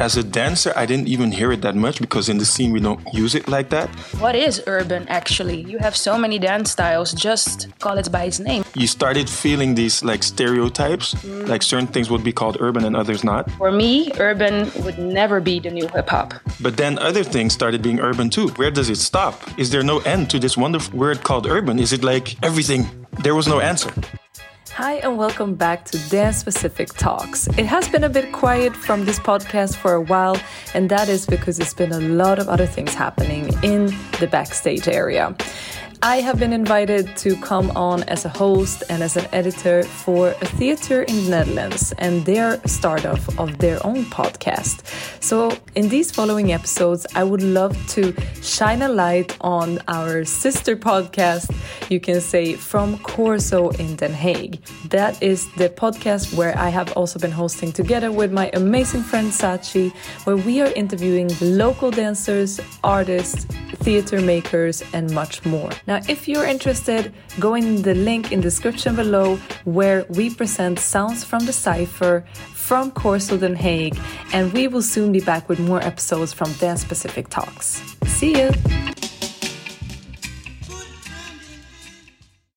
As a dancer, I didn't even hear it that much because in the scene we don't use it like that. What is urban actually? You have so many dance styles, just call it by its name. You started feeling these like stereotypes, mm. like certain things would be called urban and others not. For me, urban would never be the new hip hop. But then other things started being urban too. Where does it stop? Is there no end to this wonderful word called urban? Is it like everything? There was no answer. Hi, and welcome back to Dance Specific Talks. It has been a bit quiet from this podcast for a while, and that is because there's been a lot of other things happening in the backstage area. I have been invited to come on as a host and as an editor for a theater in the Netherlands and their start off of their own podcast. So, in these following episodes, I would love to shine a light on our sister podcast, you can say from Korzo in Den Haag. That is the podcast where I have also been hosting together with my amazing friend Sachi, where we are interviewing local dancers, artists, theater makers, and much more. Now, if you're interested, go in the link in the description below where we present sounds from the cipher from Korzo Den Haag, and we will soon be back with more episodes from Dance Specific Talks. See you!